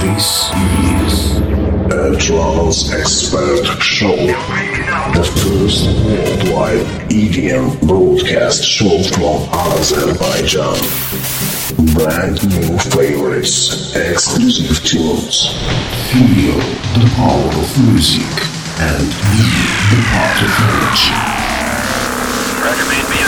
This is a trance expert show, the first worldwide EDM broadcast show from Azerbaijan. Brand new favorites, exclusive tunes. Feel the power of music and be the part of energy. Record made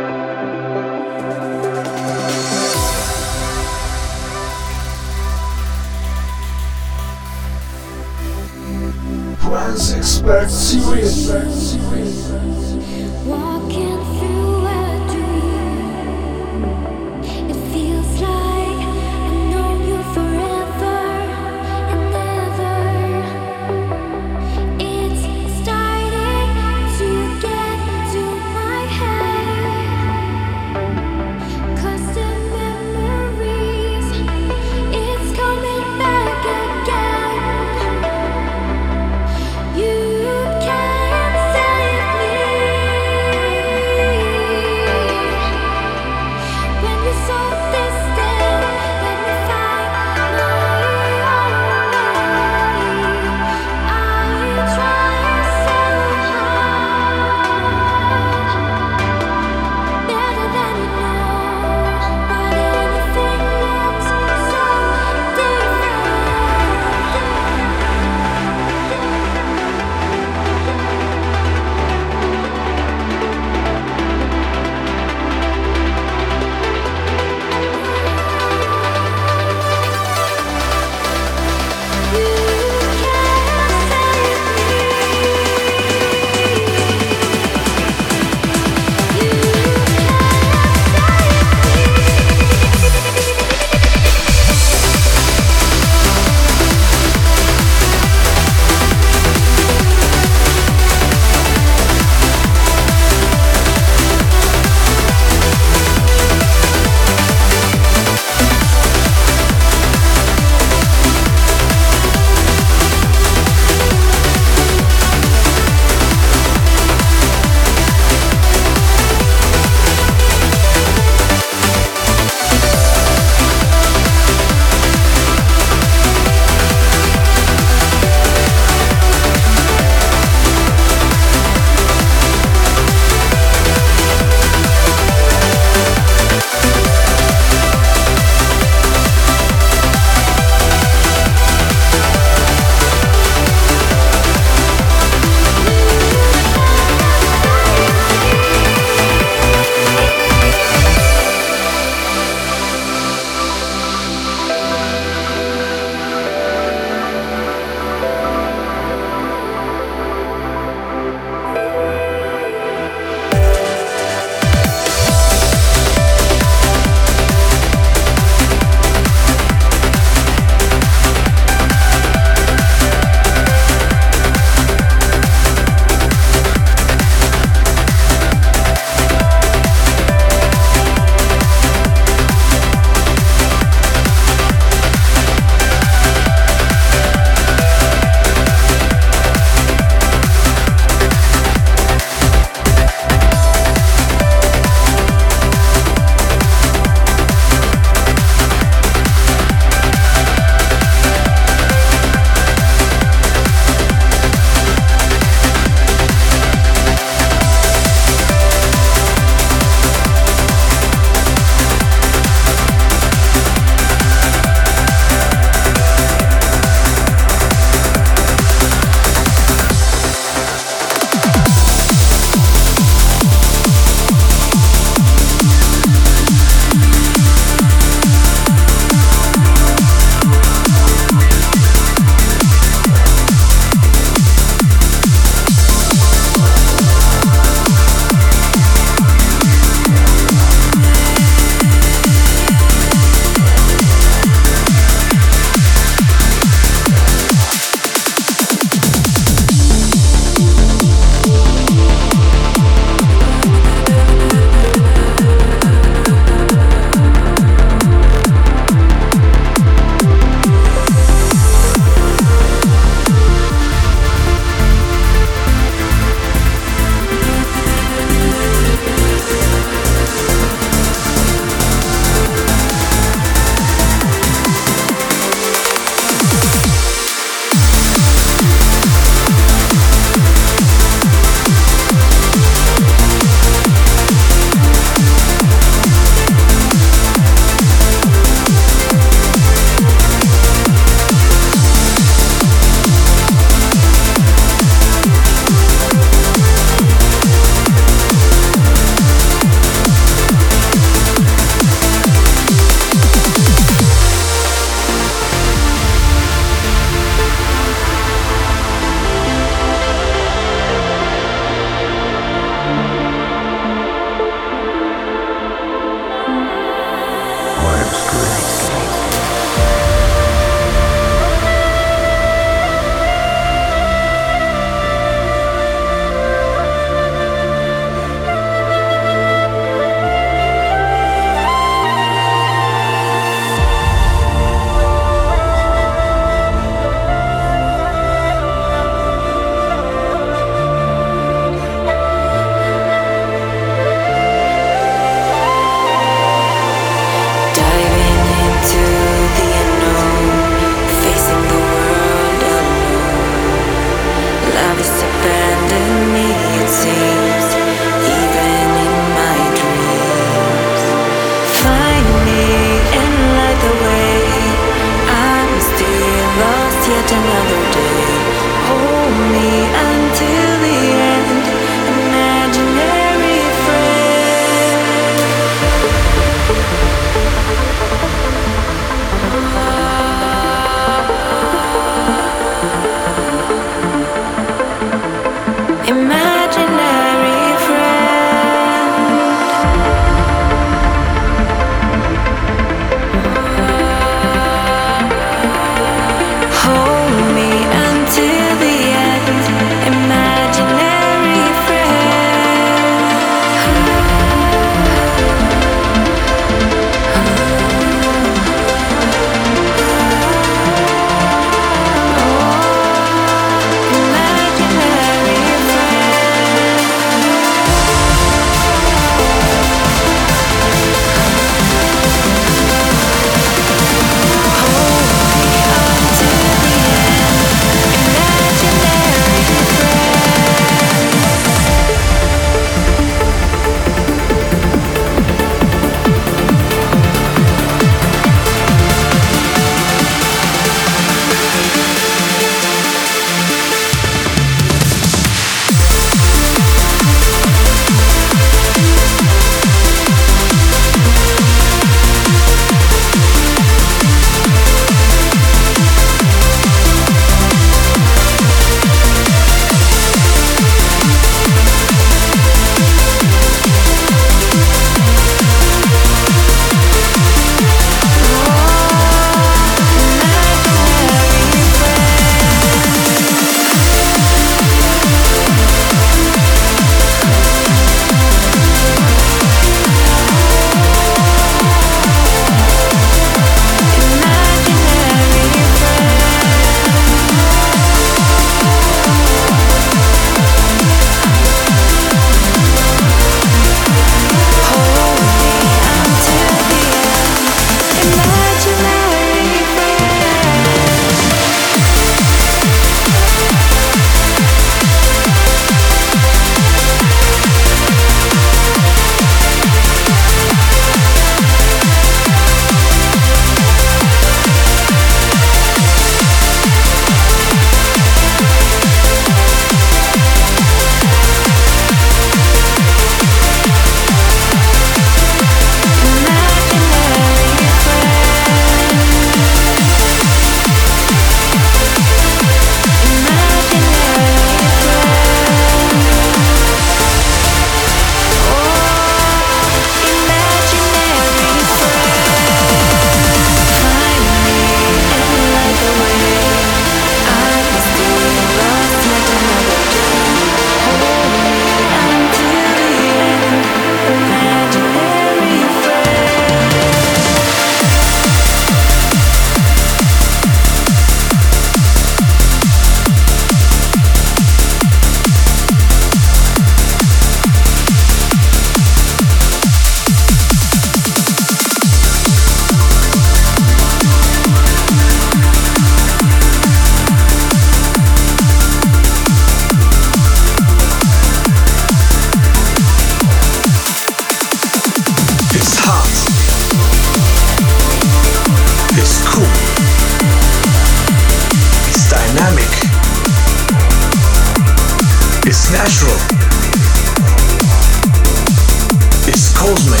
cosmic.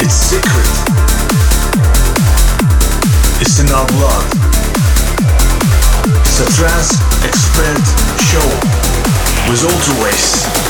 It's secret. It's in our blood. It's a Trance Expert Show with all to waste.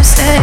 She,